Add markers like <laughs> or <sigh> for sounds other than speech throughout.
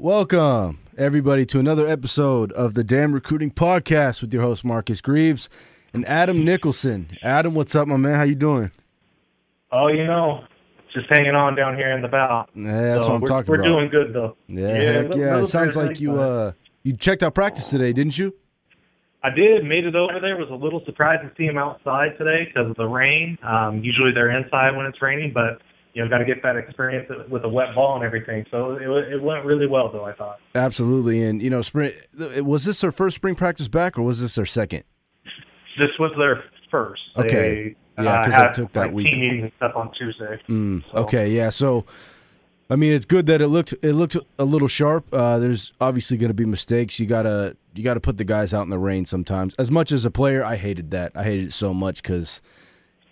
Welcome, everybody, to another episode of the Dam Recruiting Podcast with your host Marcus Greaves and Adam Nicholson. Adam, what's up, my man? How you doing? Oh, you know, just hanging on down here in the bow. Yeah, that's So what I'm we're, talking we're doing good though. Yeah, Yeah, heck yeah. It sounds like you uh you checked out practice today, didn't you? I did, made it over there. Was a little surprised to see him outside today because of the rain. Um, usually they're inside when it's raining, but you know, got to get that experience with a wet ball and everything. So it, it went really well, though. I thought. Absolutely. And you know, spring was this their first spring practice back or was this their second? This was their first. Okay. They, Yeah, uh, 'cause I took that like, week. Team stuff on Tuesday. Mm, So- okay, yeah. So, I mean, it's good that it looked it looked a little sharp. Uh, there's obviously going to be mistakes. You gotta you gotta put the guys out in the rain sometimes. As much as a player, I hated that. I hated it so much because,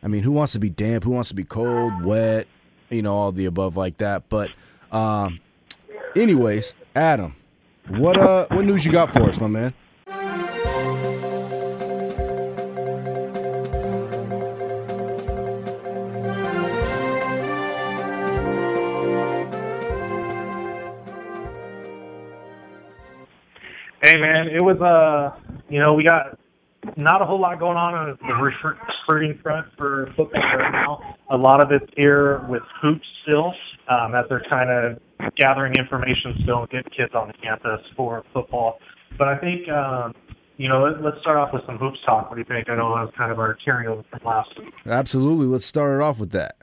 I mean, who wants to be damp? Who wants to be cold, wet? You know, all the above like that. But, um, anyways, Adam, what uh, what news you got for us, my man? Hey man, it was uh, you know, we got not a whole lot going on on the recruiting front for football right now. A lot of it's here with hoops still, um, as they're kind of gathering information still and getting kids on the campus for football. But I think, um, you know, let, let's start off with some hoops talk. What do you think? I know that was kind of our carryover from last week. Absolutely. Let's start it off with that.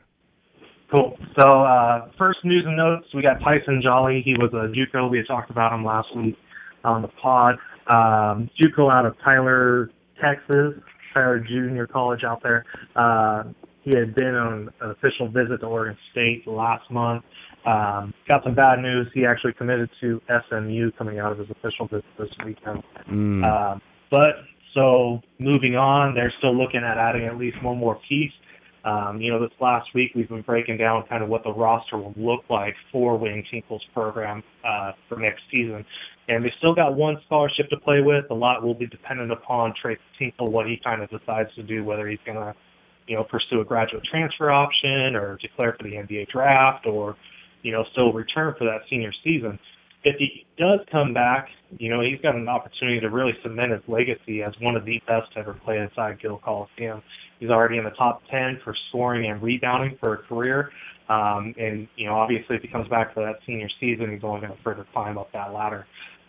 Cool. So uh, first news and notes, we got Tyson Jolly. He was a JUCO. We had talked about him last week on the pod. Um, JUCO out of Tyler, Texas, Tyler Junior College out there. Uh, he had been on an official visit to Oregon State last month. Um, got some bad news. He actually committed to SMU coming out of his official visit this weekend. Mm. Um, but so moving on, they're still looking at adding at least one more piece. Um, you know, this last week we've been breaking down kind of what the roster will look like for Wayne Tinkle's program uh, for next season. And they still got one scholarship to play with. A lot will be dependent upon Tres Tinkle, what he kind of decides to do, whether he's going to, you know, pursue a graduate transfer option or declare for the NBA draft or, you know, still return for that senior season if he does come back, you know, he's got an opportunity to really cement his legacy as one of the best to ever play inside Gill Coliseum. He's already in the top 10 for scoring and rebounding for a career. Um, and, you know, obviously if he comes back for that senior season, he's only going to further climb up that ladder.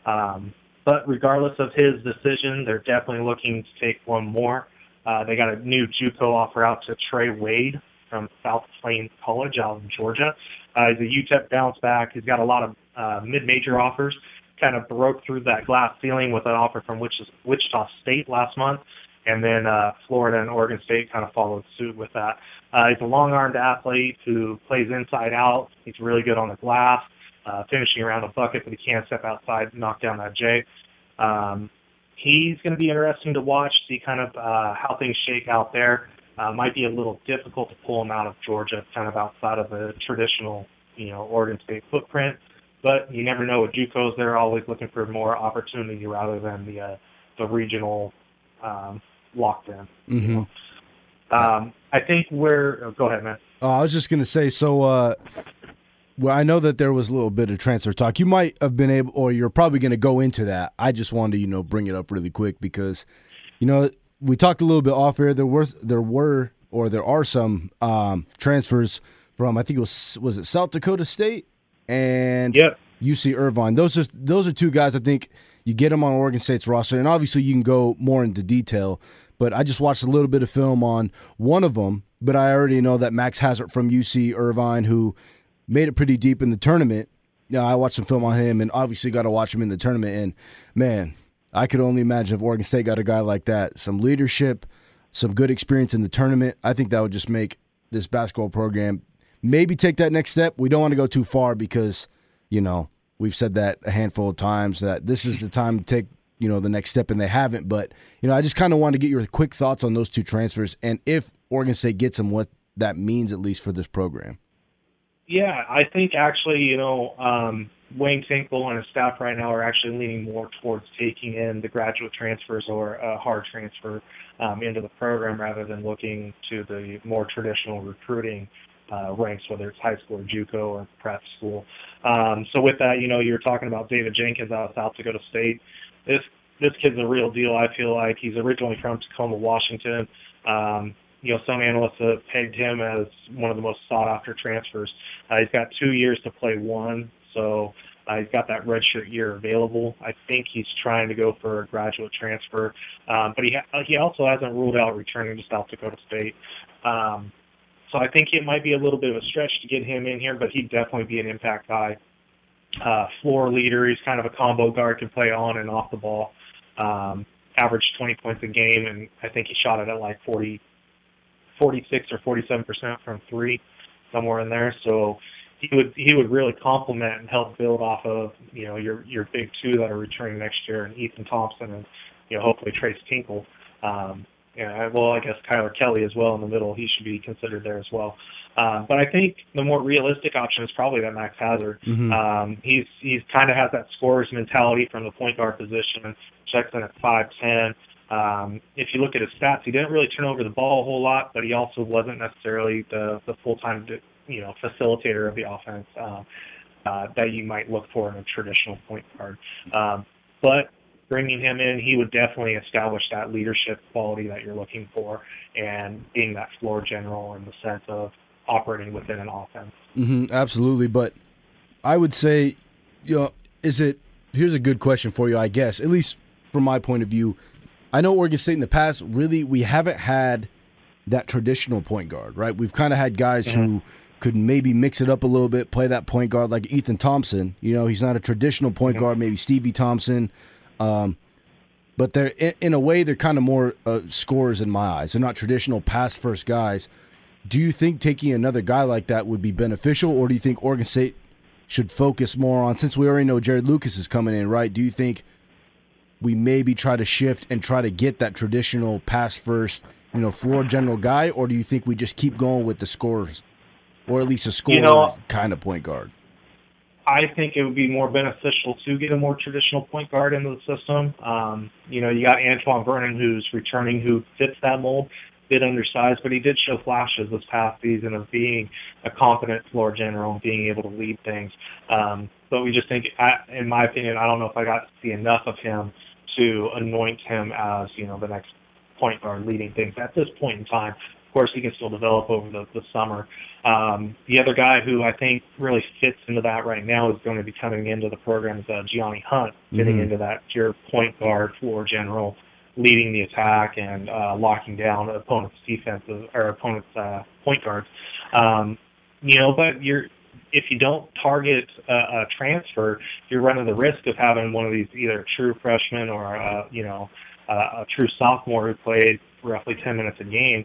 Um, but regardless of his decision, they're definitely looking to take one more. Uh, they got a new JUCO offer out to Trey Wade from South Plains College out in Georgia. Uh, he's a UTEP bounce back. He's got a lot of uh, mid-major offers. Kind of broke through that glass ceiling with an offer from Wichita, State last month, and then uh, Florida and Oregon State kind of followed suit with that. Uh, he's a long-armed athlete who plays inside out. He's really good on the glass, uh, finishing around a bucket, but he can't step outside and knock down that J. Um, he's going to be interesting to watch, see kind of uh, how things shake out there. Uh, might be a little difficult to pull him out of Georgia, kind of outside of the traditional, you know, Oregon State footprint. But you never know with JUCOs; they're always looking for more opportunity rather than the uh, the regional um, locked in. hmm Um, I think we're. Oh, go ahead, man. Oh, I was just gonna say. So, uh, well, I know that there was a little bit of transfer talk. You might have been able, or you're probably gonna go into that. I just wanted to, you know, bring it up really quick because, you know, we talked a little bit off air. There were, there were, or there are some um, transfers from. I think it was was it South Dakota State and Yep. UC Irvine. Those are those are two guys. I think you get them on Oregon State's roster, and obviously you can go more into detail. But I just watched a little bit of film on one of them. But I already know that Max Hazzard from UC Irvine, who made it pretty deep in the tournament. Yeah, I watched some film on him, and obviously got to watch him in the tournament. And man, I could only imagine if Oregon State got a guy like that, some leadership, some good experience in the tournament. I think that would just make this basketball program maybe take that next step. We don't want to go too far because, you know, we've said that a handful of times that this is the time to take, you know, the next step and they haven't. But, you know, I just kind of wanted to get your quick thoughts on those two transfers and if Oregon State gets them, what that means at least for this program. Yeah, I think actually, you know, um, Wayne Tinkle and his staff right now are actually leaning more towards taking in the graduate transfers or a hard transfer um, into the program rather than looking to the more traditional recruiting uh, ranks, whether it's high school or JUCO or prep school. Um, so with that, you know, you're talking about David Jenkins out of South Dakota State. This this kid's a real deal. I feel like he's originally from Tacoma, Washington. Um, you know, some analysts have pegged him as one of the most sought after transfers. Uh, he's got two years to play one, so uh, he's got that redshirt year available. I think he's trying to go for a graduate transfer, um, but he ha- he also hasn't ruled out returning to South Dakota State. Um, so I think it might be a little bit of a stretch to get him in here, but he'd definitely be an impact guy. Uh, floor leader. He's kind of a combo guard, can play on and off the ball. Um, averaged 20 points a game, and I think he shot it at like 40, 46 or 47 percent from three, somewhere in there. So he would he would really complement and help build off of you know your your big two that are returning next year, and Ethan Thompson and you know hopefully Tres Tinkle. Um, yeah, well, I guess Kylor Kelley as well in the middle. He should be considered there as well. Um, but I think the more realistic option is probably that Max Hazzard. Mm-hmm. Um, he's he's kind of has that scorer's mentality from the point guard position. Checks in at five ten. Um, if you look at his stats, he didn't really turn over the ball a whole lot, but he also wasn't necessarily the the full time you know facilitator of the offense uh, uh, that you might look for in a traditional point guard. Um, but bringing him in, he would definitely establish that leadership quality that you're looking for, and being that floor general in the sense of operating within an offense. Mm-hmm, absolutely, but I would say, you know, is it? Here's a good question for you, I guess. At least from my point of view, I know Oregon State in the past really we haven't had that traditional point guard, right? We've kind of had guys mm-hmm. who could maybe mix it up a little bit, play that point guard like Ethan Thompson. You know, he's not a traditional point mm-hmm. guard, maybe Stevie Thompson. Um, but they're in, in, a way they're kind of more uh, scorers in my eyes. They're not traditional pass first guys. Do you think taking another guy like that would be beneficial, or do you think Oregon State should focus more on since we already know Jarod Lucas is coming in, right? Do you think we maybe try to shift and try to get that traditional pass first, you know, floor general guy, or do you think we just keep going with the scores, or at least a scorer you know, kind of point guard? I think it would be more beneficial to get a more traditional point guard into the system. Um, you know, you got Antoine Vernon who's returning, who fits that mold, bit undersized, but he did show flashes this past season of being a competent floor general and being able to lead things. Um, but we just think, I, in my opinion, I don't know if I got to see enough of him to anoint him as, you know, the next point guard leading things at this point in time Of course, he can still develop over the, the summer. Um, the other guy who I think really fits into that right now is going to be coming into the program is uh, Gianni Hunt, fitting mm-hmm. into that pure point guard, floor general, leading the attack and uh, locking down opponent's defenses or opponent's uh, point guards. Um, you know, but you're if you don't target a, transfer, you're running the risk of having one of these either true freshman or a, you know a, a true sophomore who played roughly 10 minutes a game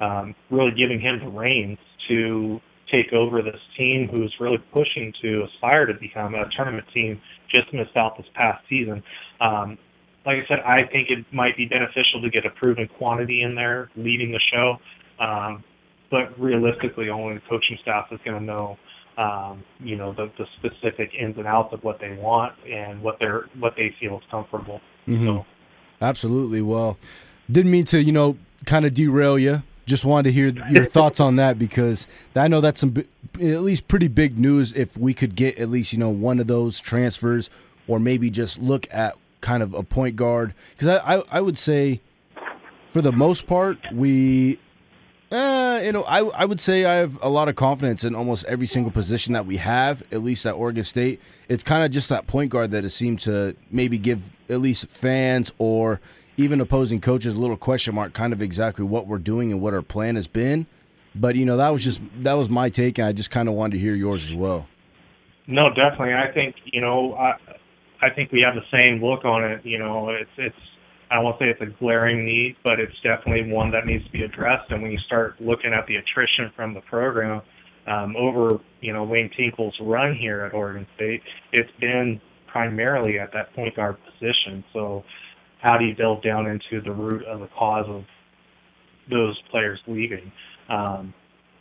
um, really giving him the reins to take over this team who's really pushing to aspire to become a tournament team just missed out this past season. Um, like I said, I think it might be beneficial to get a proven quantity in there leading the show. Um, but realistically, only the coaching staff is going to know, um, you know, the, the specific ins and outs of what they want and what they're what they feel is comfortable. Mm-hmm. So. Absolutely. Well, didn't mean to, you know, kind of derail you just wanted to hear your <laughs> thoughts on that because I know that's some at least pretty big news if we could get at least you know one of those transfers or maybe just look at kind of a point guard because I, I, I would say for the most part we uh, you know I I would say I have a lot of confidence in almost every single position that we have at least at Oregon State it's kind of just that point guard that has seemed to maybe give at least fans or even opposing coaches a little question mark kind of exactly what we're doing and what our plan has been. But you know that was just that was my take, and I just kind of wanted to hear yours as well. No, definitely. I think you know I I think we have the same look on it. You know, it's it's I won't say it's a glaring need, but it's definitely one that needs to be addressed. And when you start looking at the attrition from the program um, over you know Wayne Tinkle's run here at Oregon State, it's been primarily at that point guard position. So how do you delve down into the root of the cause of those players leaving? Um,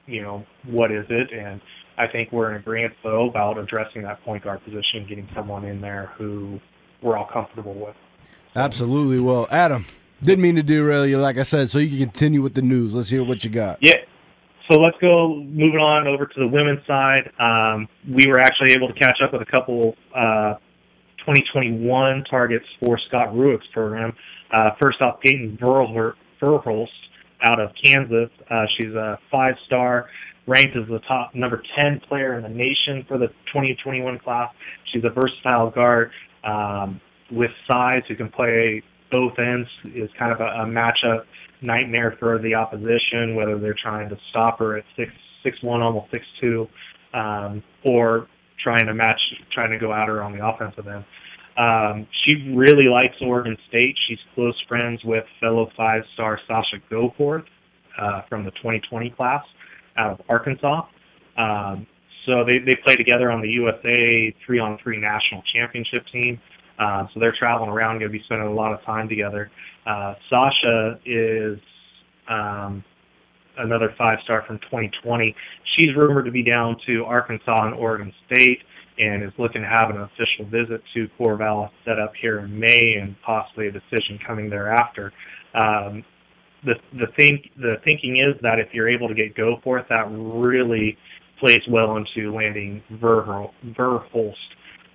you know, what is it? And I think we're in agreement though about addressing that point guard position, getting someone in there who we're all comfortable with. Absolutely. Well, Adam, didn't mean to derail you, like I said, so you can continue with the news. Let's hear what you got. Yeah. so let's go moving on over to the women's side. Um, we were actually able to catch up with a couple uh, 2021 targets for Scott Rueck's program. Uh, first off, Payton Verhulst out of Kansas. Uh, she's a five-star, ranked as the top number 10 player in the nation for the 2021 class. She's a versatile guard um, with size who can play both ends. Is kind of a, a matchup nightmare for the opposition, whether they're trying to stop her at six six one, almost six two, um, or trying to match, trying to go at her on the offensive end. Um, she really likes Oregon State. She's close friends with fellow five-star Sasha Goforth uh, from the 2020 class out of Arkansas. Um, so they, they play together on the USA three-on-three national championship team. So they're traveling around, going to be spending a lot of time together. Uh, Sasha is um, another five-star from 2020. She's rumored to be down to Arkansas and Oregon State and is looking to have an official visit to Corvallis set up here in May and possibly a decision coming thereafter. Um, the the think the thinking is that if you're able to get Goforth, that really plays well into landing Verhulst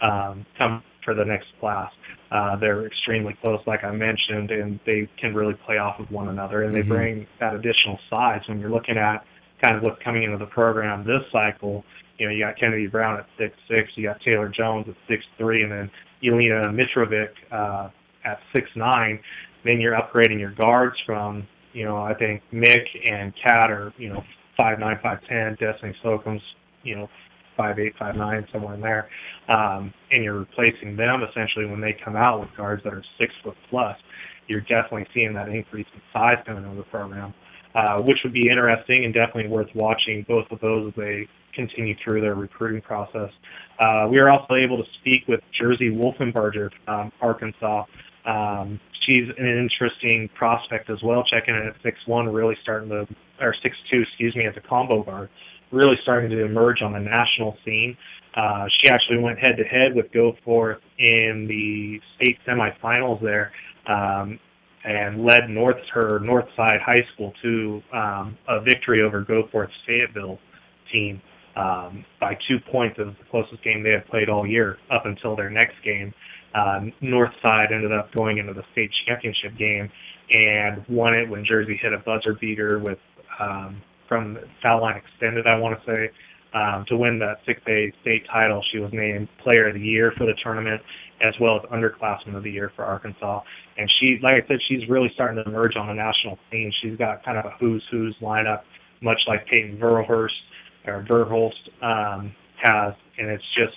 um, come for the next class. Uh, they're extremely close, like I mentioned, and they can really play off of one another, and they mm-hmm. bring that additional size when you're looking at kind of what's coming into the program this cycle you know, you got Kennedy Brown at six six, you got Taylor Jones at six three, and then Elena Mitrovic uh, at six nine. Then you're upgrading your guards from, you know, I think Mick and Kat are, you know, five nine, five ten. Destiny Slocum's, you know, five eight, five nine, somewhere in there. Um, and you're replacing them essentially when they come out with guards that are six foot plus. You're definitely seeing that increase in size coming into the program. Uh, which would be interesting and definitely worth watching both of those as they continue through their recruiting process. Uh, we were also able to speak with Jersey Wolfenbarger from Arkansas. Um, she's an interesting prospect as well, checking in at six one, really starting to, or six two, excuse me, as a combo guard, really starting to emerge on the national scene. Uh, she actually went head to head with Goforth in the state semifinals there. Um, and led North her Northside High School to um, a victory over Goforth's Fayetteville team um, by two points. It was the closest game they had played all year up until their next game. Uh, Northside ended up going into the state championship game and won it when Jersey hit a buzzer beater with um, from foul line extended. I want to say um, to win the 6A state title. She was named Player of the Year for the tournament, as well as Underclassman of the Year for Arkansas. And she, like I said, she's really starting to emerge on the national scene. She's got kind of a who's who's lineup, much like Payton Verhulst or Verhulst um, has, and it's just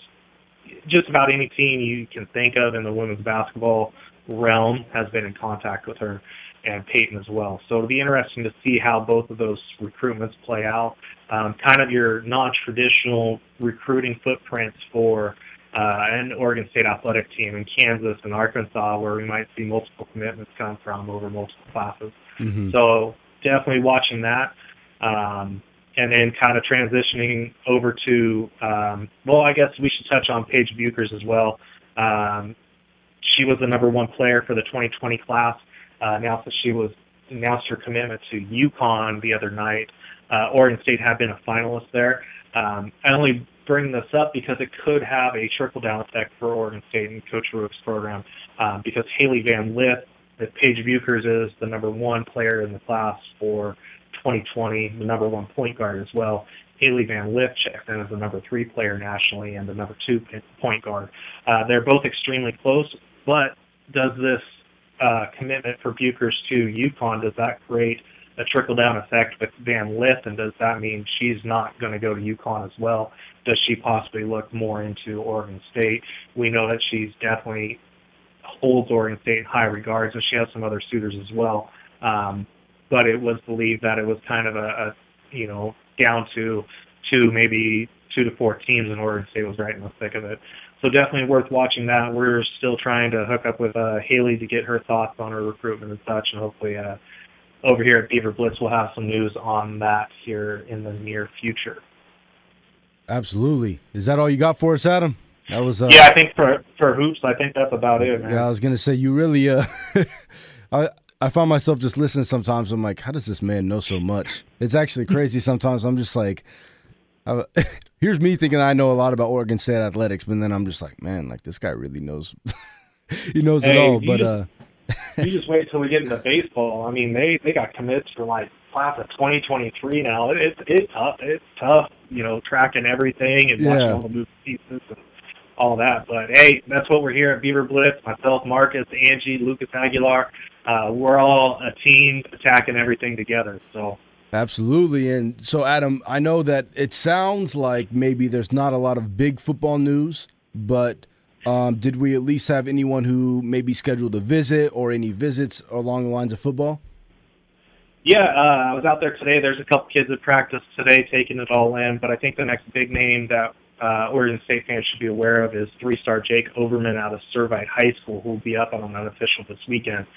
just about any team you can think of in the women's basketball realm has been in contact with her and Payton as well. So it'll be interesting to see how both of those recruitments play out. Um, kind of your non-traditional recruiting footprints for uh, an Oregon State athletic team in Kansas and Arkansas, where we might see multiple commitments come from over multiple classes. Mm-hmm. So definitely watching that. Um, and then kind of transitioning over to, um, well, I guess we should touch on Paige Bueckers as well. Um, she was the number one player for the 2020 class. Uh, announced that she was announced her commitment to UConn the other night. Uh, Oregon State had been a finalist there. Um, I only bring this up because it could have a trickle down effect for Oregon State and Coach Rueck's program um, because Hailey Van Lith, that Paige Bueckers is the number one player in the class for 2020, the number one point guard as well. Hailey Van Lith checked in as the number three player nationally and the number two point guard. Uh, they're both extremely close, but does this uh, commitment for Bueckers to UConn, does that create a trickle down effect with Van Lith, and does that mean she's not going to go to UConn as well? Does she possibly look more into Oregon State? We know that she's definitely holds Oregon State in high regards, and she has some other suitors as well. Um, but it was believed that it was kind of a, a you know down to two maybe two to four teams, and Oregon State was right in the thick of it. So definitely worth watching that. We're still trying to hook up with uh, Hailey to get her thoughts on her recruitment and such, and hopefully uh, over here at Beaver Blitz we'll have some news on that here in the near future. Absolutely. Is that all you got for us, Adam? That was uh, yeah. I think for for hoops, I think that's about it. Man. Yeah, I was gonna say you really. Uh, <laughs> I I find myself just listening sometimes. I'm like, how does this man know so much? It's actually crazy sometimes. I'm just like, uh, <laughs> here's me thinking I know a lot about Oregon State athletics, but then I'm just like, man, like this guy really knows. <laughs> he knows Hey, it all. But just- uh, you just wait <laughs> till we get into baseball. I mean, they they got commits for like class of 2023 now. It, it's it's tough. It's tough, you know, tracking everything and watching all the moving pieces and all that. But hey, that's what we're here at Beaver Blitz. Myself, Marcus, Angie, Lucas Aguilar. Uh, we're all a team attacking everything together. So Absolutely. And so, Adam, I know that it sounds like maybe there's not a lot of big football news, but um, did we at least have anyone who maybe scheduled a visit or any visits along the lines of football? Yeah, uh, I was out there today. There's a couple kids at practice today taking it all in, but I think the next big name that uh, Oregon State fans should be aware of is three-star Jake Overman out of Servite High School, who will be up on an unofficial this weekend.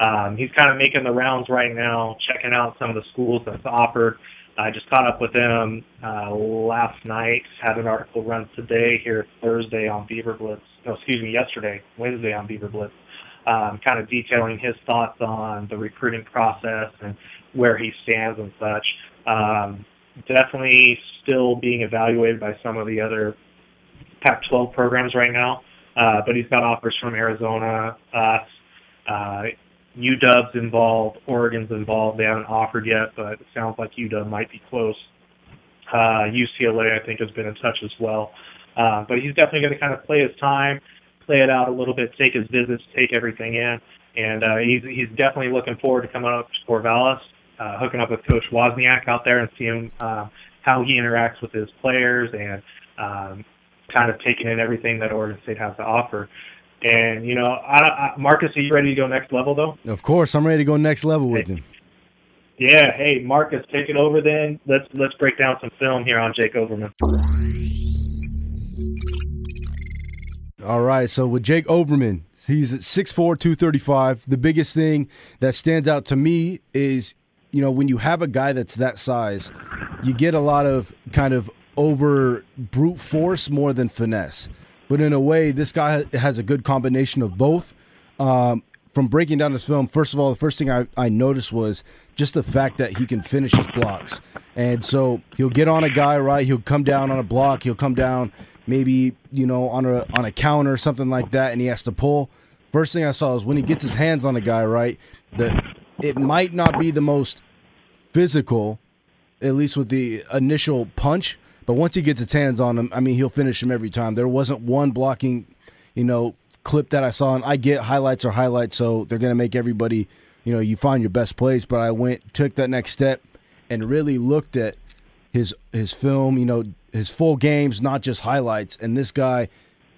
Um, he's kind of making the rounds right now, checking out some of the schools that's offered. I just caught up with him uh, last night. Had an article run today here Thursday on Beaver Blitz. No, excuse me, yesterday, Wednesday on Beaver Blitz. Um, kind of detailing his thoughts on the recruiting process and where he stands and such. Um, definitely still being evaluated by some of the other Pac-12 programs right now, uh, but he's got offers from Arizona, us, uh, UW's involved, Oregon's involved. They haven't offered yet, but it sounds like UW might be close. Uh, UCLA, I think, has been in touch as well. Uh, but he's definitely going to kind of play his time, play it out a little bit, take his visits, take everything in, and uh, he's he's definitely looking forward to coming up to Corvallis, uh, hooking up with Coach Wozniak out there and seeing uh, how he interacts with his players and um, kind of taking in everything that Oregon State has to offer. And you know, I, I, Marcus, are you ready to go next level though? Of course, I'm ready to go next level with him. Yeah. Hey, Marcus, take it over. Then let's let's break down some film here on Jake Overman. All right, so with Jake Overman, he's at 6'4", 235. The biggest thing that stands out to me is, you know, when you have a guy that's that size, you get a lot of kind of over brute force more than finesse. But in a way, this guy has a good combination of both. Um, from breaking down his film, first of all, the first thing I, I noticed was just the fact that he can finish his blocks. And so he'll get on a guy, right? He'll come down on a block. He'll come down maybe, you know, on a on a counter or something like that, and he has to pull. First thing I saw is when he gets his hands on a guy, right? That it might not be the most physical, at least with the initial punch, but once he gets his hands on him, I mean, he'll finish him every time. There wasn't one blocking, you know, clip that I saw, and I get highlights are highlights, so they're gonna make everybody, you know, you find your best plays. But I went, took that next step, and really looked at his his film, you know, his full games, not just highlights. And this guy,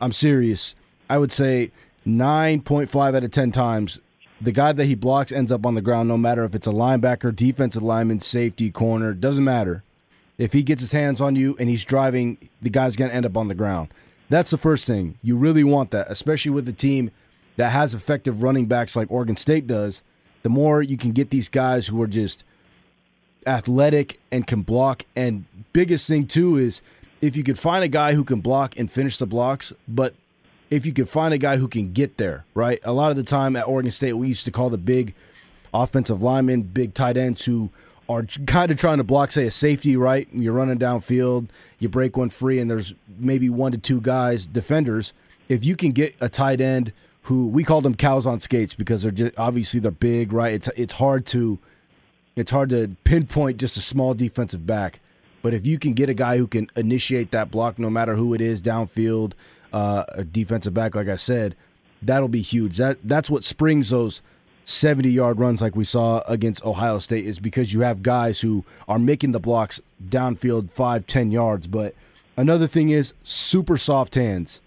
I'm serious. I would say 9.5 out of 10 times the guy that he blocks ends up on the ground no matter if it's a linebacker, defensive lineman, safety, corner, doesn't matter. If he gets his hands on you and he's driving, the guy's going to end up on the ground. That's the first thing. You really want that, especially with a team that has effective running backs like Oregon State does. The more you can get these guys who are just athletic and can block. And biggest thing too is if you could find a guy who can block and finish the blocks, but if you can find a guy who can get there, right? A lot of the time at Oregon State, we used to call the big offensive linemen, big tight ends who are kind of trying to block, say, a safety, right? You're running downfield, you break one free, and there's maybe one to two guys, defenders. If you can get a tight end who we call them cows on skates because they're just obviously they're big, right? It's it's hard to it's hard to pinpoint just a small defensive back. But if you can get a guy who can initiate that block, no matter who it is, downfield, uh, a defensive back, like I said, that'll be huge. That that's what springs those seventy yard runs like we saw against Ohio State is because you have guys who are making the blocks downfield five, ten yards. But another thing is super soft hands.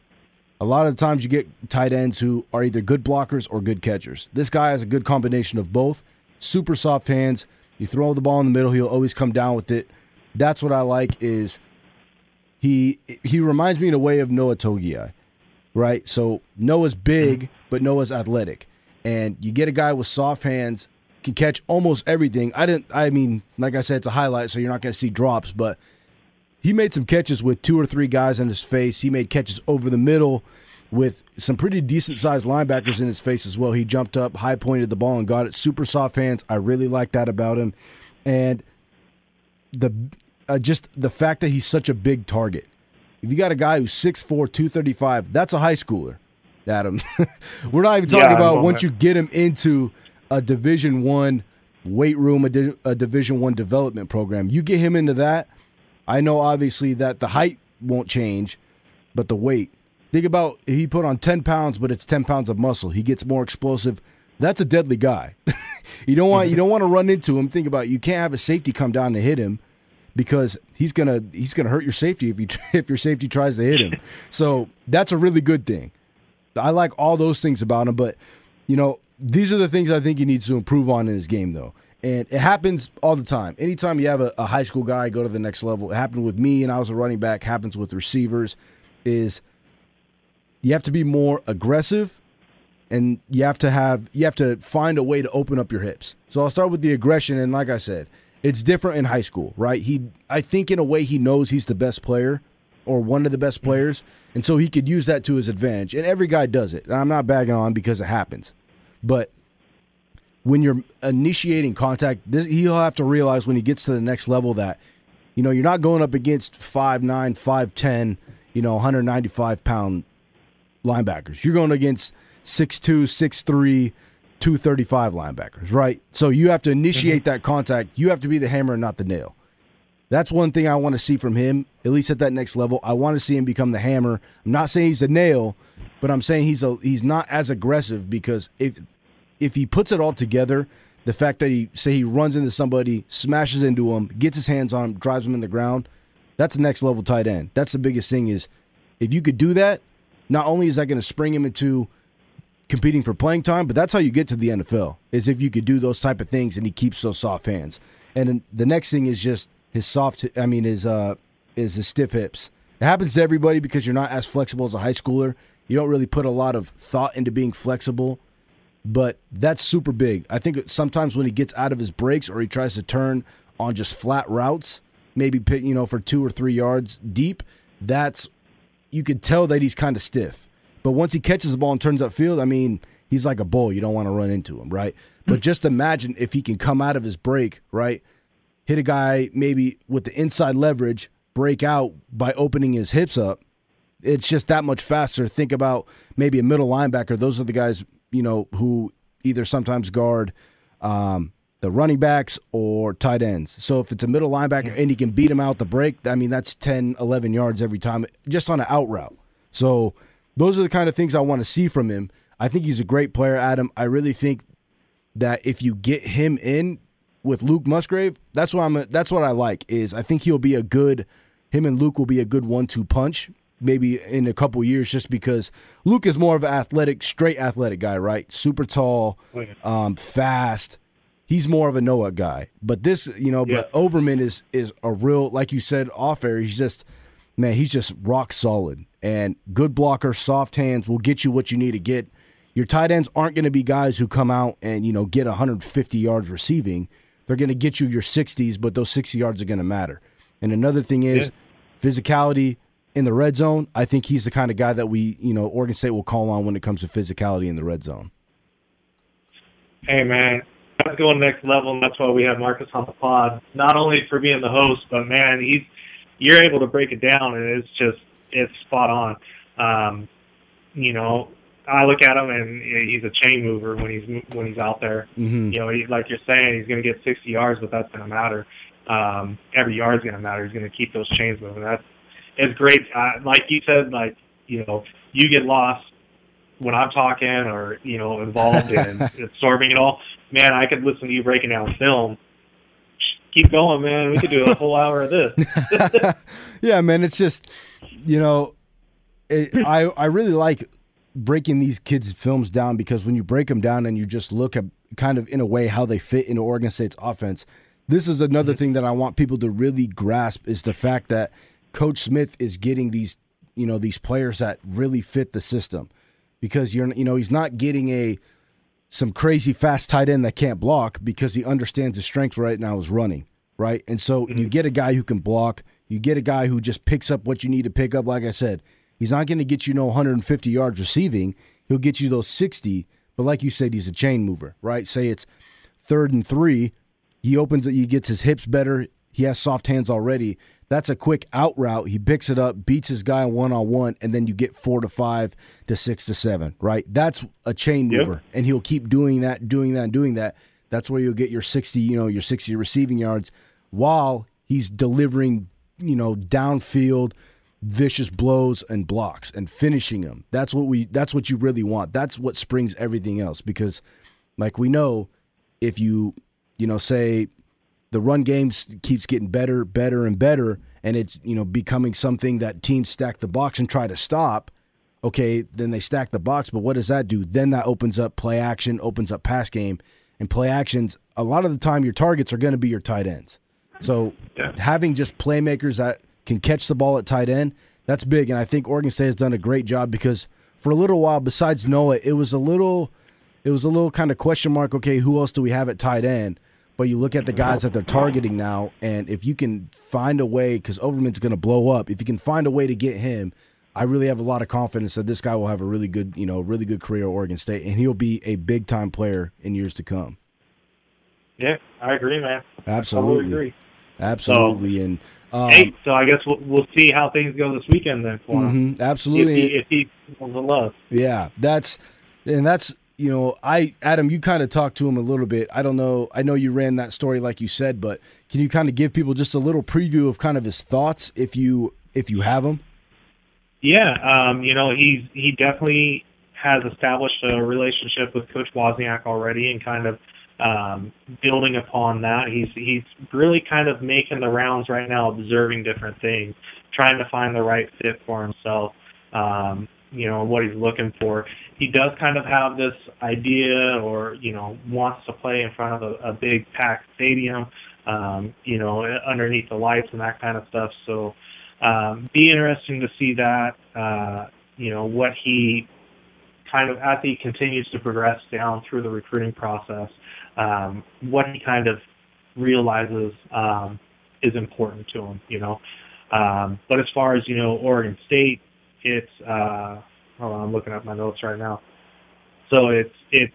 A lot of the times you get tight ends who are either good blockers or good catchers. This guy has a good combination of both. Super soft hands. You throw the ball in the middle, he'll always come down with it. That's what I like is he he reminds me in a way of Noah Togiai, right? So Noah's big, mm-hmm. but Noah's athletic, and you get a guy with soft hands can catch almost everything. I didn't. I mean, like I said, it's a highlight, so you're not going to see drops, but he made some catches with two or three guys in his face. He made catches over the middle. with some pretty decent sized linebackers in his face as well. He jumped up, high pointed the ball, and got it. Super soft hands. I really like that about him, and the uh, just the fact that he's such a big target. If you got a guy who's 6'4", 235, that's a high schooler, Adam. <laughs> We're not even talking Yeah, about once you get him into a Division One weight room, a, di- a Division One development program. You get him into that. I know obviously that the height won't change, but the weight. Think about he put on ten pounds, but it's ten pounds of muscle. He gets more explosive. That's a deadly guy. <laughs> you don't want you don't want to run into him. Think about it. you can't have a safety come down to hit him because he's gonna he's gonna hurt your safety if you <laughs> if your safety tries to hit him. So that's a really good thing. I like all those things about him, but you know these are the things I think he needs to improve on in his game, though. And it happens all the time. Anytime you have a, a high school guy go to the next level, it happened with me, and I was a running back. Happens with receivers, is you have to be more aggressive and you have to have you have to find a way to open up your hips. So I'll start with the aggression and like I said, it's different in high school, right? He I think in a way he knows he's the best player or one of the best mm-hmm. players, and so he could use that to his advantage. And every guy does it. And I'm not bagging on because it happens. But when you're initiating contact, this, he'll have to realize when he gets to the next level that you know you're not going up against 5'9", 5'10", you know, 195 pound linebackers. You're going against 6'2", 6'3", 235 linebackers, right? So you have to initiate mm-hmm. that contact. You have to be the hammer and not the nail. That's one thing I want to see from him, at least at that next level. I want to see him become the hammer. I'm not saying he's the nail, but I'm saying he's a he's not as aggressive because if if he puts it all together, the fact that he say he runs into somebody, smashes into him, gets his hands on him, drives him in the ground, that's the next level tight end. That's the biggest thing is if you could do that, not only is that going to spring him into competing for playing time, but that's how you get to the NFL. Is if you could do those type of things and he keeps those soft hands. And the next thing is just his soft. I mean, his uh, is his stiff hips. It happens to everybody because you're not as flexible as a high schooler. You don't really put a lot of thought into being flexible, but that's super big. I think sometimes when he gets out of his breaks or he tries to turn on just flat routes, maybe you know for two or three yards deep, that's you could tell that he's kind of stiff. But once he catches the ball and turns upfield, I mean, he's like a bull. You don't want to run into him, right? But just imagine if he can come out of his break, right? Hit a guy maybe with the inside leverage, break out by opening his hips up. It's just that much faster. Think about maybe a middle linebacker. Those are the guys, you know, who either sometimes guard um, the running backs or tight ends. So if it's a middle linebacker and he can beat him out the break, I mean, that's 10, 11 yards every time just on an out route. So those are the kind of things I want to see from him. I think he's a great player, Adam. I really think that if you get him in with Luke Musgrave, that's what I'm. That's what I like. Is I think he'll be a good. Him and Luke will be a good one-two punch. Maybe in a couple years, just because Luke is more of an athletic, straight athletic guy, right? Super tall, Oh, um, fast. He's more of a Noah guy. But this, you know, Yeah. but Overman is is a real, like you said, off air. He's just man, he's just rock solid and good blocker, soft hands will get you what you need to get. Your tight ends aren't going to be guys who come out and you know get 150 yards receiving. They're going to get you your 60s, but those 60 yards are going to matter. And another thing is physicality in the red zone. I think he's the kind of guy that we, you know, Oregon State will call on when it comes to physicality in the red zone. Hey man, let's go next level, and that's why we have Marcus on the pod. Not only for being the host, but man, he's you're able to break it down, and it's just it's spot on. Um, you know, I look at him, and he's a chain mover when he's when he's out there. Mm-hmm. You know, he, like you're saying, he's going to get 60 yards, but that's going to matter. Um, every yard's going to matter. He's going to keep those chains moving. That's it's great. Uh, like you said, like you know, you get lost when I'm talking or you know involved in <laughs> absorbing it all. Man, I could listen to you breaking down film. Keep going, man. We could do a <laughs> whole hour of this. <laughs> yeah, man. It's just, you know, it, I I really like breaking these kids' films down because when you break them down and you just look at kind of in a way how they fit into Oregon State's offense, this is another mm-hmm. thing that I want people to really grasp is the fact that Coach Smith is getting these, you know, these players that really fit the system because you're, you know, he's not getting a some crazy fast tight end that can't block because he understands his strength right now is running, right? And so you mm-hmm. get a guy who can block, you get a guy who just picks up what you need to pick up. Like I said, He's not going to get you no 150 yards receiving. He'll get you those 60. But like you said, he's a chain mover, right? Say it's third and three. He opens it. He gets his hips better. He has soft hands already. That's a quick out route. He picks it up, beats his guy one on one, and then you get four to five to six to seven, right? That's a chain mover. Yep. And he'll keep doing that, doing that, and doing that. That's where you'll get your 60, you know, your 60 receiving yards while he's delivering, you know, downfield vicious blows and blocks and finishing them. That's what we that's what you really want. That's what springs everything else because like we know if you, you know, say the run game keeps getting better, better, and better, and it's you know becoming something that teams stack the box and try to stop. Okay, then they stack the box, but what does that do? Then that opens up play action, opens up pass game, and play actions. A lot of the time, your targets are going to be your tight ends. So yeah. having just playmakers that can catch the ball at tight end, that's big. And I think Oregon State has done a great job because for a little while, besides Noah, it was a little, it was a little kind of question mark. Okay, who else do we have at tight end? But you look at the guys that they're targeting now, and if you can find a way, because Overman's going to blow up, if you can find a way to get him, I really have a lot of confidence that this guy will have a really good, you know, really good career at Oregon State, and he'll be a big time player in years to come. Yeah, I agree, man. Absolutely, agree. Absolutely, so, and um, hey, so I guess we'll, we'll see how things go this weekend then for him. Mm-hmm, absolutely, if he, if he the love. Yeah, that's and that's you know, I Adam, you kind of talked to him a little bit. I don't know. I know you ran that story like you said, but can you kind of give people just a little preview of kind of his thoughts if you if you have them? Yeah, um, you know, he's he definitely has established a relationship with Coach Wozniak already, and kind of um, building upon that. He's he's really kind of making the rounds right now, observing different things, trying to find the right fit for himself. Um, you know what he's looking for. He does kind of have this idea, or you know, wants to play in front of a, a big packed stadium, um, you know, underneath the lights and that kind of stuff. So, um, be interesting to see that. Uh, you know what he kind of as he continues to progress down through the recruiting process, um, what he kind of realizes um, is important to him. You know, um, but as far as you know, Oregon State it's uh, hold on, I'm looking at my notes right now. So it's it's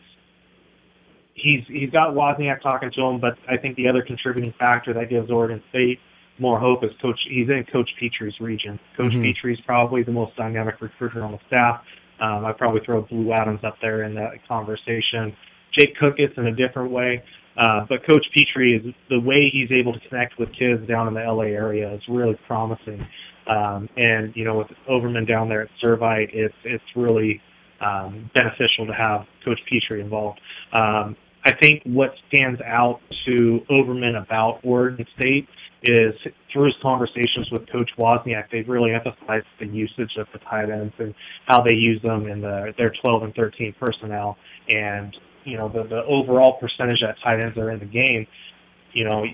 he's he's got Wozniak talking to him, but I think the other contributing factor that gives Oregon State more hope is Coach. He's in Coach Pitrie's region. Coach mm-hmm. Pitrie's probably the most dynamic recruiter on the staff. Um, I'd probably throw Blue Adams up there in that conversation. Jake Cook gets in a different way, uh, but Coach Petrie is the way he's able to connect with kids down in the LA area is really promising. Um, and you know, with Overman down there at Servite, it's it's really um, beneficial to have Coach Petrie involved. Um, I think what stands out to Overman about Oregon State is through his conversations with Coach Wozniak, they've really emphasized the usage of the tight ends and how they use them in the, their 12 and 13 personnel, and you know the the overall percentage that tight ends are in the game. You know,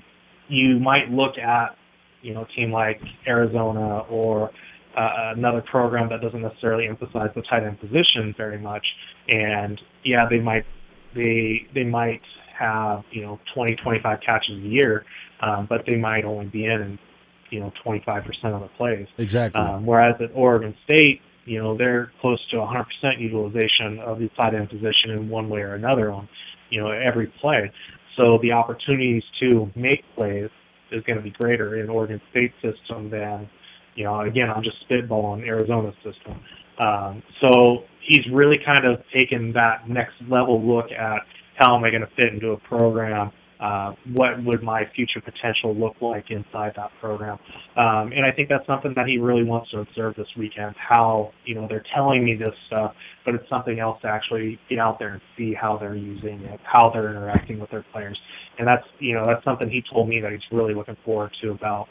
you might look at you know, a team like Arizona or uh, another program that doesn't necessarily emphasize the tight end position very much. And yeah, they might they they might have you know 20 25 catches a year, um, but they might only be in you know 25 percent of the plays. Exactly. Um, whereas at Oregon State, you know they're close to 100 percent utilization of the tight end position in one way or another on you know every play. So the opportunities to make plays is going to be greater in Oregon State system than, you know, again, I'm just spitballing Arizona's system. Um, so he's really kind of taken that next level look at how am I going to fit into a program uh, what would my future potential look like inside that program? Um, and I think that's something that he really wants to observe this weekend. How you know they're telling me this stuff, but it's something else to actually get out there and see how they're using it, how they're interacting with their players, and that's you know that's something he told me that he's really looking forward to about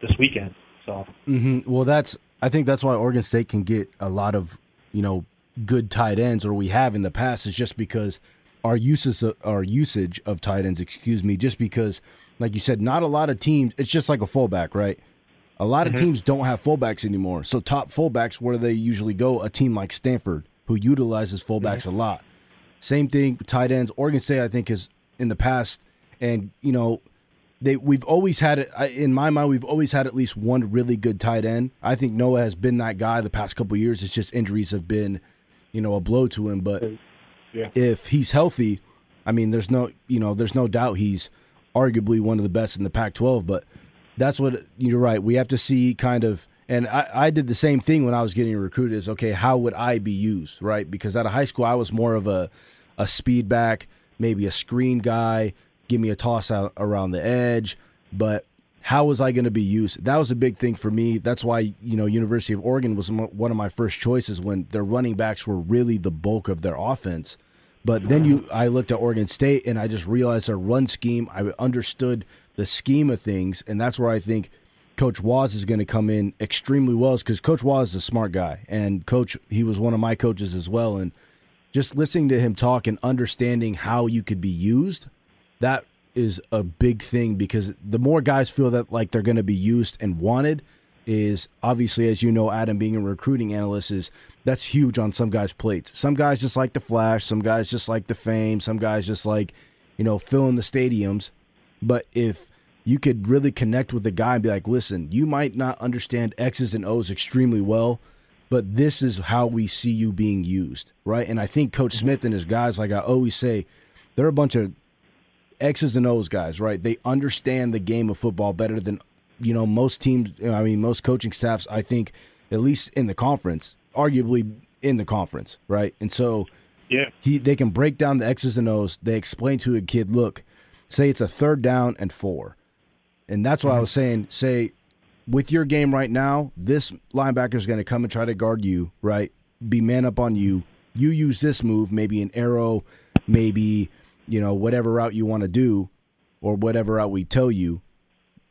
this weekend. So, mm-hmm. well, that's I think that's why Oregon State can get a lot of you know good tight ends, or we have in the past, is just because our uses of, our usage of tight ends, excuse me, just because, like you said, not a lot of teams. It's just like a fullback, right? A lot mm-hmm. of teams don't have fullbacks anymore. So top fullbacks, where do they usually go? A team like Stanford, who utilizes fullbacks mm-hmm. a lot. Same thing, tight ends. Oregon State, I think, is in the past, and you know, they we've always had it in my mind. We've always had at least one really good tight end. I think Noah has been that guy the past couple years. It's just injuries have been, you know, a blow to him. But if he's healthy, I mean, there's no you know there's no doubt he's arguably one of the best in the Pac-12. But that's what you're right. We have to see kind of. And I, I did the same thing when I was getting recruited. Is okay, how would I be used, right? Because out of high school, I was more of a, a speed back, maybe a screen guy, give me a toss out around the edge. But how was I going to be used? That was a big thing for me. That's why you know University of Oregon was one of my first choices when their running backs were really the bulk of their offense. But then you, I looked at Oregon State and I just realized their run scheme. I understood the scheme of things, and that's where I think Coach Waz is going to come in extremely well. is Because Coach Waz is a smart guy, and Coach he was one of my coaches as well, and just listening to him talk and understanding how you could be used that is a big thing because the more guys feel that like they're going to be used and wanted is obviously as you know Adam being a recruiting analyst is that's huge on some guys plates. Some guys just like the flash, some guys just like the fame, some guys just like you know filling the stadiums. But if you could really connect with the guy and be like, "Listen, you might not understand X's and O's extremely well, but this is how we see you being used." Right? And I think coach mm-hmm. Smith and his guys like I always say, they're a bunch of X's and O's guys, right? They understand the game of football better than you know most teams. I mean, most coaching staffs. I think, at least in the conference, arguably in the conference, right? And so, yeah, he they can break down the X's and O's. They explain to a kid, look, say it's a third down and four, and that's what mm-hmm. I was saying. Say, with your game right now, this linebacker is going to come and try to guard you, right? Be man up on you. You use this move, maybe an arrow, maybe you know, whatever route you want to do or whatever route we tell you,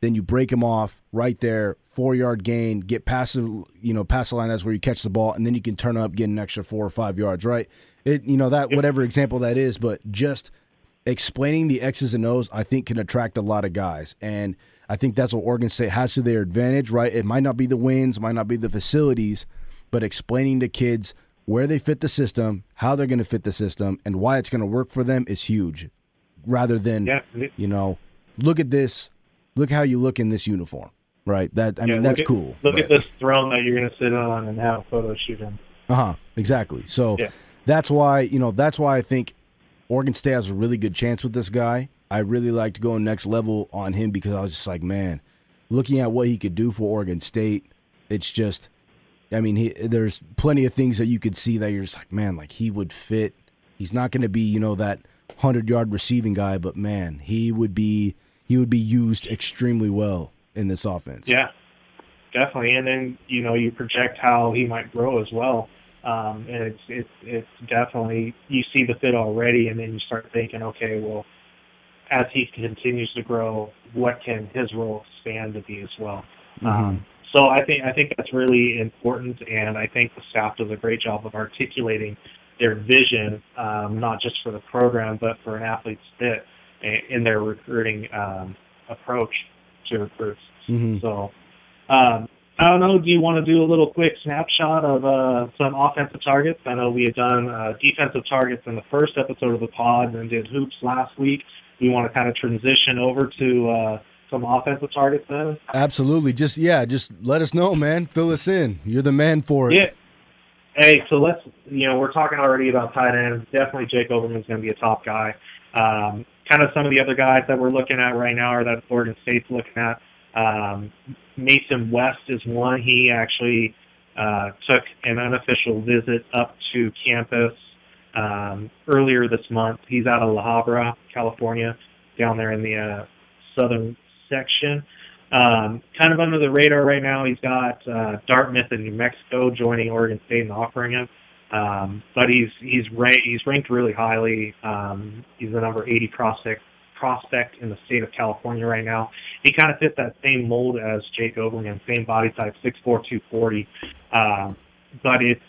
then you break him off right there, four yard gain, get past the you know past the line. That's where you catch the ball, and then you can turn up, get an extra four or five yards. Right? It you know that whatever example that is, but just explaining the X's and O's, I think can attract a lot of guys, and I think that's what Oregon State has to their advantage. Right? It might not be the wins, might not be the facilities, but explaining to kids where they fit the system, how they're going to fit the system, and why it's going to work for them is huge. Rather than yeah. you know, look at this, look how you look in this uniform, right? That I yeah, mean, that's at, cool. Look at this throne that you're going to sit on and have a photo shoot in. Uh huh. Exactly. So yeah. that's why you know that's why I think Oregon State has a really good chance with this guy. I really like to go next level on him because I was just like, man, looking at what he could do for Oregon State, it's just I mean, he, there's plenty of things that you could see that you're just like, man, like he would fit. He's not going to be, you know, that hundred yard receiving guy, but man, he would be he would be used extremely well in this offense. Yeah, definitely. And then you know you project how he might grow as well. Um, and it's it's it's definitely you see the fit already, and then you start thinking, okay, well, as he continues to grow, what can his role expand to be as well? Mm-hmm. Um, so I think I think that's really important, and I think the staff does a great job of articulating their vision, um, not just for the program, but for an athlete's fit in their recruiting um, approach to recruits. Mm-hmm. So um, I don't know. Do you want to do a little quick snapshot of uh, some offensive targets? I know we had done uh, defensive targets in the first episode of the pod, and did hoops last week. We want to kind of transition over to uh, some offensive targets then? Absolutely. Just yeah, just let us know, man. Fill us in. You're the man for it. Yeah. Hey, so let's you know we're talking already about tight ends. Definitely Jake Overman's going to be a top guy. Um, kind of some of the other guys that we're looking at right now, or that Oregon State's looking at. Um, Mason West is one. He actually uh, took an unofficial visit up to campus um, earlier this month. He's out of La Habra, California, down there in the uh, southern section. Um, kind of under the radar right now, he's got uh, Dartmouth and New Mexico joining Oregon State and offering him. Um, but he's he's ranked he's ranked really highly. Um, he's the number 80 prospect prospect in the state of California right now. He kind of fit that same mold as Jake Overman, same body type, 6'4", 240. Um, but it's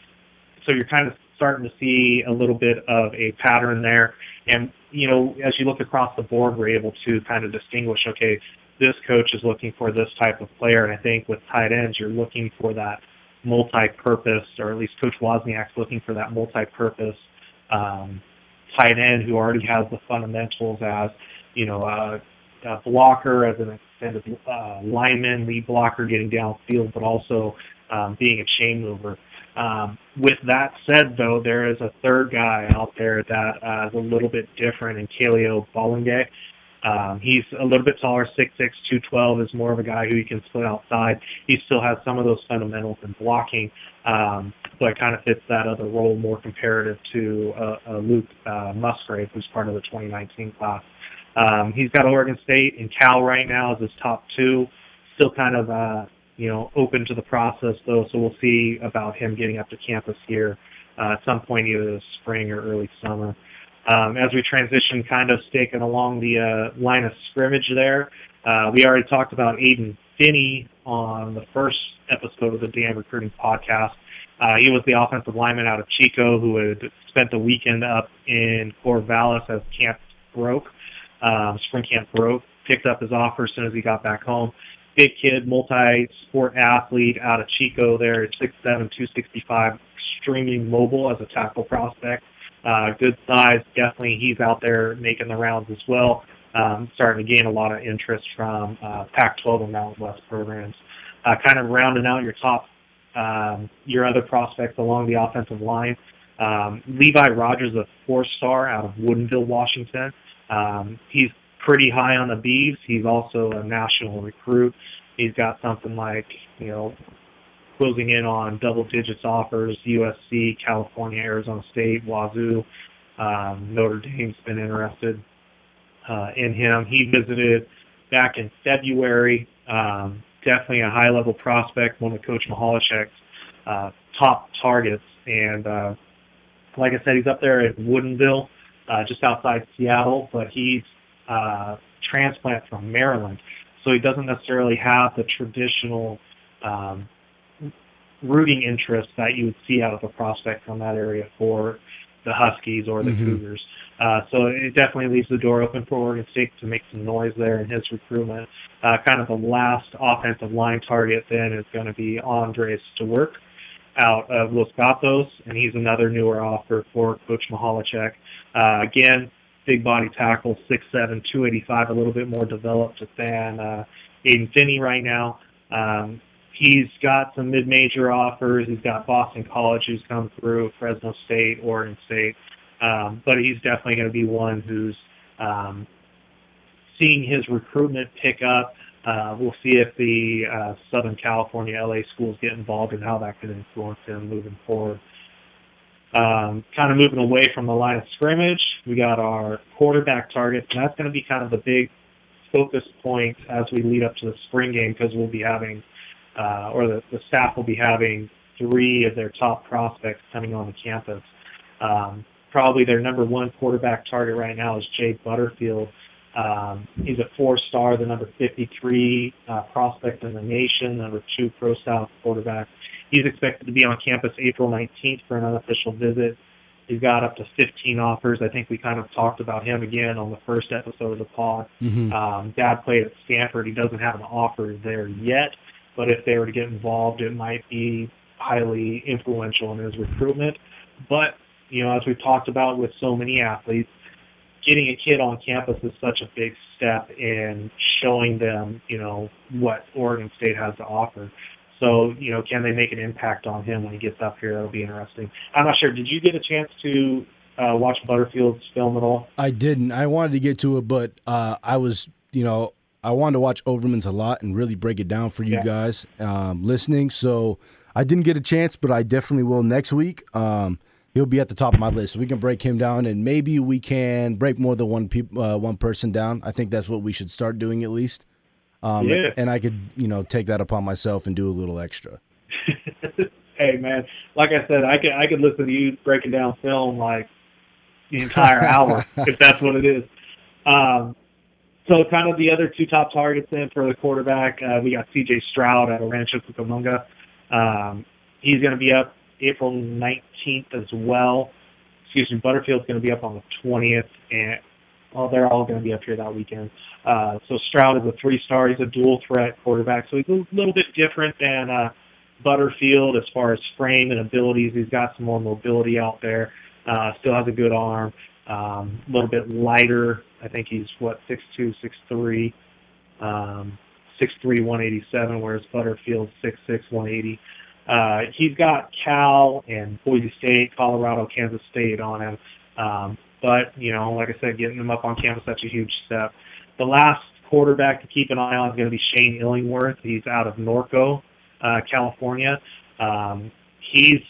so you're kind of starting to see a little bit of a pattern there. And you know, as you look across the board, we're able to kind of distinguish. Okay, this coach is looking for this type of player. And I think with tight ends, you're looking for that multi-purpose, or at least Coach Wozniak's looking for that multi-purpose um, tight end who already has the fundamentals as, you know, uh, uh, blocker as an extended uh, lineman, lead blocker, getting downfield, but also um, being a chain mover. Um, with that said, though, there is a third guy out there that uh, is a little bit different in Kaleo Bolingay. Um, he's a little bit taller, 6'6", 212, is more of a guy who you can split outside. He still has some of those fundamentals in blocking, um, but kind of fits that other role more comparative to uh, uh, Luke uh, Musgrave, who's part of the 2019 class. Um, he's got Oregon State and Cal right now as his top two. Still kind of, uh, you know, open to the process though, so we'll see about him getting up to campus here uh, at some point either this spring or early summer. Um, as we transition, kind of staking along the uh, line of scrimmage there, uh, we already talked about Aiden Finney on the first episode of the Dam Recruiting Podcast. Uh, he was the offensive lineman out of Chico who had spent the weekend up in Corvallis as camp broke, um, spring camp broke. Picked up his offer as soon as he got back home. Big kid, multi-sport athlete out of Chico there at 6'7", 265, extremely mobile as a tackle prospect. Uh, good size, definitely he's out there making the rounds as well. Um, starting to gain a lot of interest from uh, Pac-12 and Mountain West programs. Uh, kind of rounding out your top, um, your other prospects along the offensive line. Um, Levi Rogers, a four-star out of Woodinville, Washington. Um, he's pretty high on the Beavs. He's also a national recruit. He's got something like, you know, closing in on double digits offers, USC, California, Arizona State, Wazoo. Um, Notre Dame's been interested uh, in him. He visited back in February. Um, definitely a high level prospect, one of Coach Michalczik's uh, top targets. And uh, like I said, he's up there at Woodinville, uh, just outside Seattle, but he's uh, transplant from Maryland. So he doesn't necessarily have the traditional um, rooting interest that you would see out of a prospect from that area for the Huskies or the mm-hmm. Cougars. Uh, so it definitely leaves the door open for Oregon State to make some noise there in his recruitment. Uh, kind of the last offensive line target then is going to be Andres Stewart out of Los Gatos, and he's another newer offer for Coach Michalczik. Uh, again, big body tackle, 6'7", 285, a little bit more developed than uh, Aiden Finney right now. Um, he's got some mid-major offers. He's got Boston College who's come through, Fresno State, Oregon State, um, but he's definitely going to be one who's um, seeing his recruitment pick up. Uh, we'll see if the uh, Southern California LA schools get involved and how that could influence him moving forward. Um, kind of moving away from the line of scrimmage, we got our quarterback target, and that's going to be kind of the big focus point as we lead up to the spring game because we'll be having uh, or the, the staff will be having three of their top prospects coming on the campus. Um, probably their number one quarterback target right now is Jay Butterfield. Um, he's a four-star, the number 53 uh, prospect in the nation, number two pro style quarterback. He's expected to be on campus April 19th for an unofficial visit. He's got up to 15 offers. I think we kind of talked about him again on the first episode of the pod. Mm-hmm. Um, Dad played at Stanford. He doesn't have an offer there yet, but if they were to get involved, it might be highly influential in his recruitment. But, you know, as we've talked about with so many athletes, getting a kid on campus is such a big step in showing them, you know, what Oregon State has to offer. So, you know, can they make an impact on him when he gets up here? That'll be interesting. I'm not sure. Did you get a chance to uh, watch Butterfield's film at all? I didn't. I wanted to get to it, but uh, I was, you know, I wanted to watch Overman's a lot and really break it down for you yeah. guys um, listening. So I didn't get a chance, but I definitely will next week. Um, he'll be at the top of my list. We can break him down, and maybe we can break more than one pe- uh, one person down. I think that's what we should start doing at least. Um, yeah. And I could, you know, take that upon myself and do a little extra. <laughs> hey, man, like I said, I could I could listen to you breaking down film like the entire hour <laughs> if that's what it is. Um, so kind of the other two top targets then for the quarterback, uh, we got C.J. Stroud out of Rancho Cucamonga. Um, he's going to be up April 19th as well. Excuse me, Butterfield's going to be up on the 20th, and well, they're all going to be up here that weekend. Uh, so Stroud is a three-star. He's a dual threat quarterback, so he's a little bit different than uh, Butterfield as far as frame and abilities. He's got some more mobility out there. Uh, still has a good arm. Um, a little bit lighter. I think he's what six two, six three, um, six three, one eighty seven, whereas Butterfield six six, one eighty. Uh, he's got Cal and Boise State, Colorado, Kansas State on him. Um, but you know, like I said, getting them up on campus that's a huge step. The last quarterback to keep an eye on is going to be Shane Illingworth. He's out of Norco, uh, California. Um, he's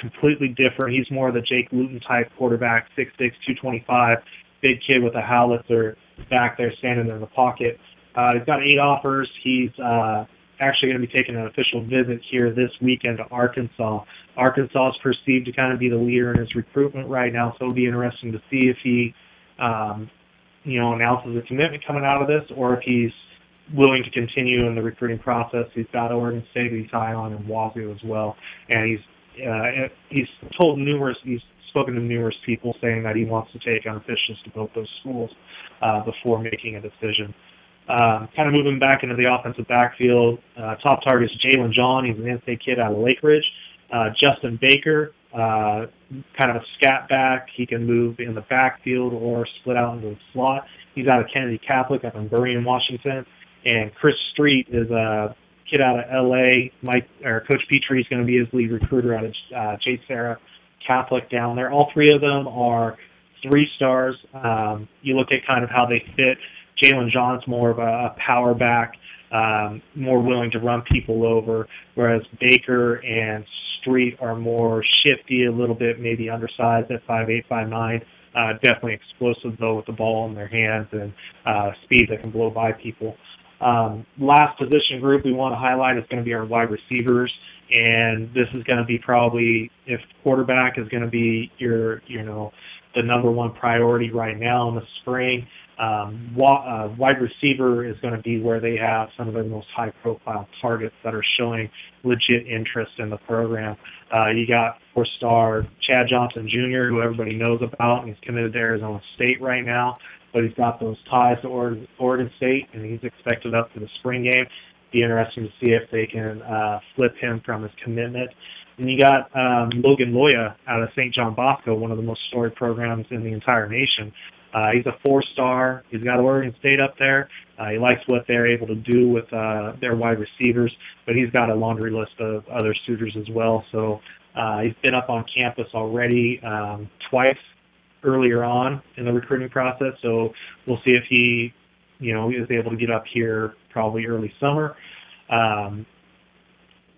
completely different. He's more of the Jake Luton type quarterback, 6'6", 225, big kid with a howitzer back there standing in the pocket. Uh, he's got eight offers. He's uh, actually going to be taking an official visit here this weekend to Arkansas. Arkansas is perceived to kind of be the leader in his recruitment right now, so it'll be interesting to see if he, um, you know, announces a commitment coming out of this, or if he's willing to continue in the recruiting process. He's got Oregon State he's high on and Wazoo as well, and he's uh, he's told numerous he's spoken to numerous people saying that he wants to take on officials to both those schools uh, before making a decision. Uh, kind of moving back into the offensive backfield, uh, top target is Jalen John. He's an in-state kid out of Lake Ridge. Uh, Justin Baker, uh, kind of a scat back. He can move in the backfield or split out into the slot. He's out of Kennedy Catholic up in Burien, Washington. And Chris Street is a kid out of L.A. Mike or Coach Petrie is going to be his lead recruiter out of uh, JSerra Catholic down there. All three of them are three stars. Um, you look at kind of how they fit Jalen John's more of a, power back, um, more willing to run people over, whereas Baker and Street are more shifty, a little bit maybe undersized at five eight, five nine. Uh, definitely explosive though with the ball in their hands and uh, speed that can blow by people. Um, last position group we want to highlight is going to be our wide receivers, and this is going to be probably if quarterback is going to be your you know the number one priority right now in the spring. Um, uh, wide receiver is going to be where they have some of their most high-profile targets that are showing legit interest in the program. Uh, you got four-star Chad Johnson Jr., who everybody knows about, and he's committed to Arizona State right now. But he's got those ties to Oregon State, and he's expected up to the spring game. Be interesting to see if they can uh, flip him from his commitment. And you got um, Logan Loya out of St. John Bosco, one of the most storied programs in the entire nation. Uh, he's a four-star. He's got Oregon State up there. Uh, he likes what they're able to do with uh, their wide receivers, but he's got a laundry list of other suitors as well. So uh, he's been up on campus already um, twice earlier on in the recruiting process. So we'll see if he, you know, is able to get up here probably early summer. Um,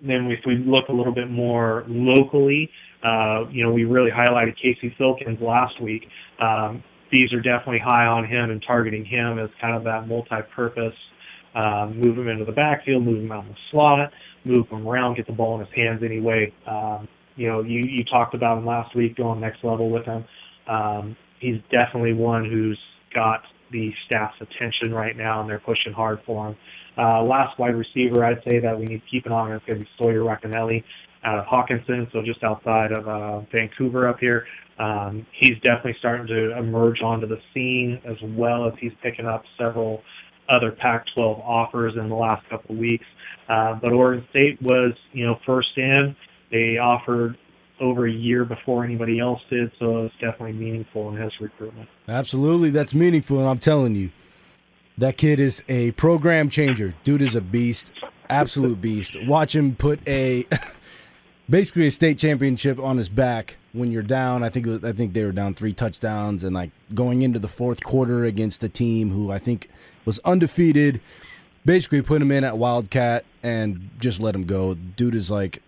then if we look a little bit more locally, uh, you know, we really highlighted Casey Filkins last week. Um, these are definitely high on him and targeting him as kind of that multi-purpose, um, move him into the backfield, move him out in the slot, move him around, get the ball in his hands anyway. Um, you know, you, you talked about him last week going next level with him. Um, he's definitely one who's got the staff's attention right now, and they're pushing hard for him. Uh, last wide receiver I'd say that we need to keep an eye on is going to be Sawyer Racanello out of Hockinson, so just outside of uh, Vancouver up here. Um, he's definitely starting to emerge onto the scene as well as he's picking up several other Pac-12 offers in the last couple of weeks. Uh, but Oregon State was, you know, first in. They offered over a year before anybody else did, so it's definitely meaningful in his recruitment. Absolutely, that's meaningful, and I'm telling you, that kid is a program changer. Dude is a beast, absolute beast. Watch him put a <laughs> basically a state championship on his back when you're down. I think was, I think they were down three touchdowns and like going into the fourth quarter against a team who I think was undefeated. Basically, put him in at Wildcat and just let him go. Dude is like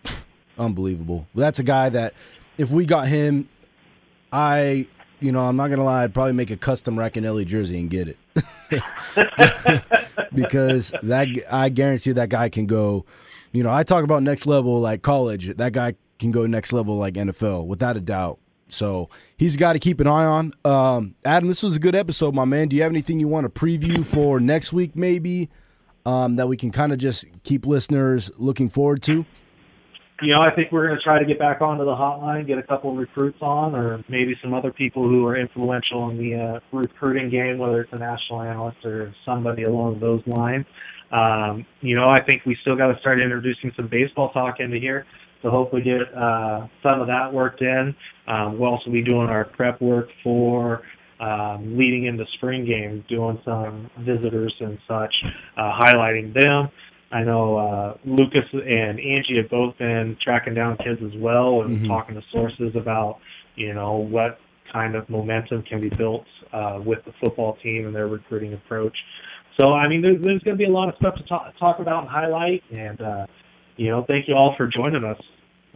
unbelievable. That's a guy that if we got him, I you know I'm not gonna lie, I'd probably make a custom Racanello jersey and get it <laughs> because that I guarantee that guy can go. You know, I talk about next level like college. That guy can go next level like NFL without a doubt. So he's got to keep an eye on. Um, Adam, this was a good episode, my man. Do you have anything you want to preview for next week, maybe, um, that we can kind of just keep listeners looking forward to? You know, I think we're going to try to get back onto the hotline, get a couple of recruits on, or maybe some other people who are influential in the uh, recruiting game, whether it's a national analyst or somebody along those lines. Um, you know, I think we still got to start introducing some baseball talk into here. So hopefully get uh, some of that worked in. Um, we'll also be doing our prep work for um, leading into spring games, doing some visitors and such, uh, highlighting them. I know uh, Lucas and Angie have both been tracking down kids as well and Mhm. talking to sources about, you know, what kind of momentum can be built uh, with the football team and their recruiting approach. So, I mean, there's, there's going to be a lot of stuff to talk, talk about and highlight. And, uh, you know, thank you all for joining us.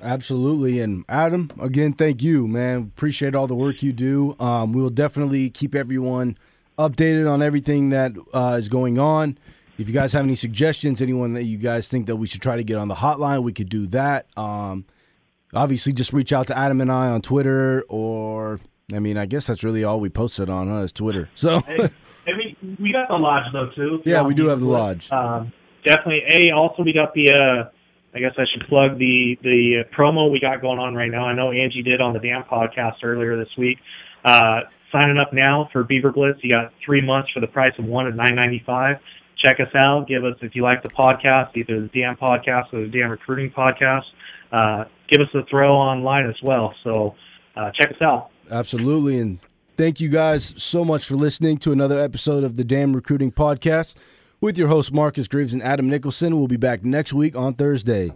Absolutely. And Adam, again, thank you, man. Appreciate all the work you do. Um, we'll definitely keep everyone updated on everything that uh, is going on. If you guys have any suggestions, anyone that you guys think that we should try to get on the hotline, we could do that. Um, obviously, just reach out to Adam and I on Twitter, or I mean, I guess that's really all we posted on, huh? Is Twitter. <laughs> So Hey, I mean, we got the lodge though too. Yeah, we do have the lodge. Um, definitely. A also we got the. Uh, I guess I should plug the the promo we got going on right now. I know Angie did on the Dam podcast earlier this week. Uh, signing up now for BeaverBlitz. You got three months for the price of one at nine ninety five. Check us out. Give us if you like the podcast, either the Dam podcast or the Dam recruiting podcast. Uh, give us a throw online as well. So uh, check us out. Absolutely. And thank you guys so much for listening to another episode of the Dam Recruiting Podcast with your host, Marcus Graves and Adam Nicholson. We'll be back next week on Thursday.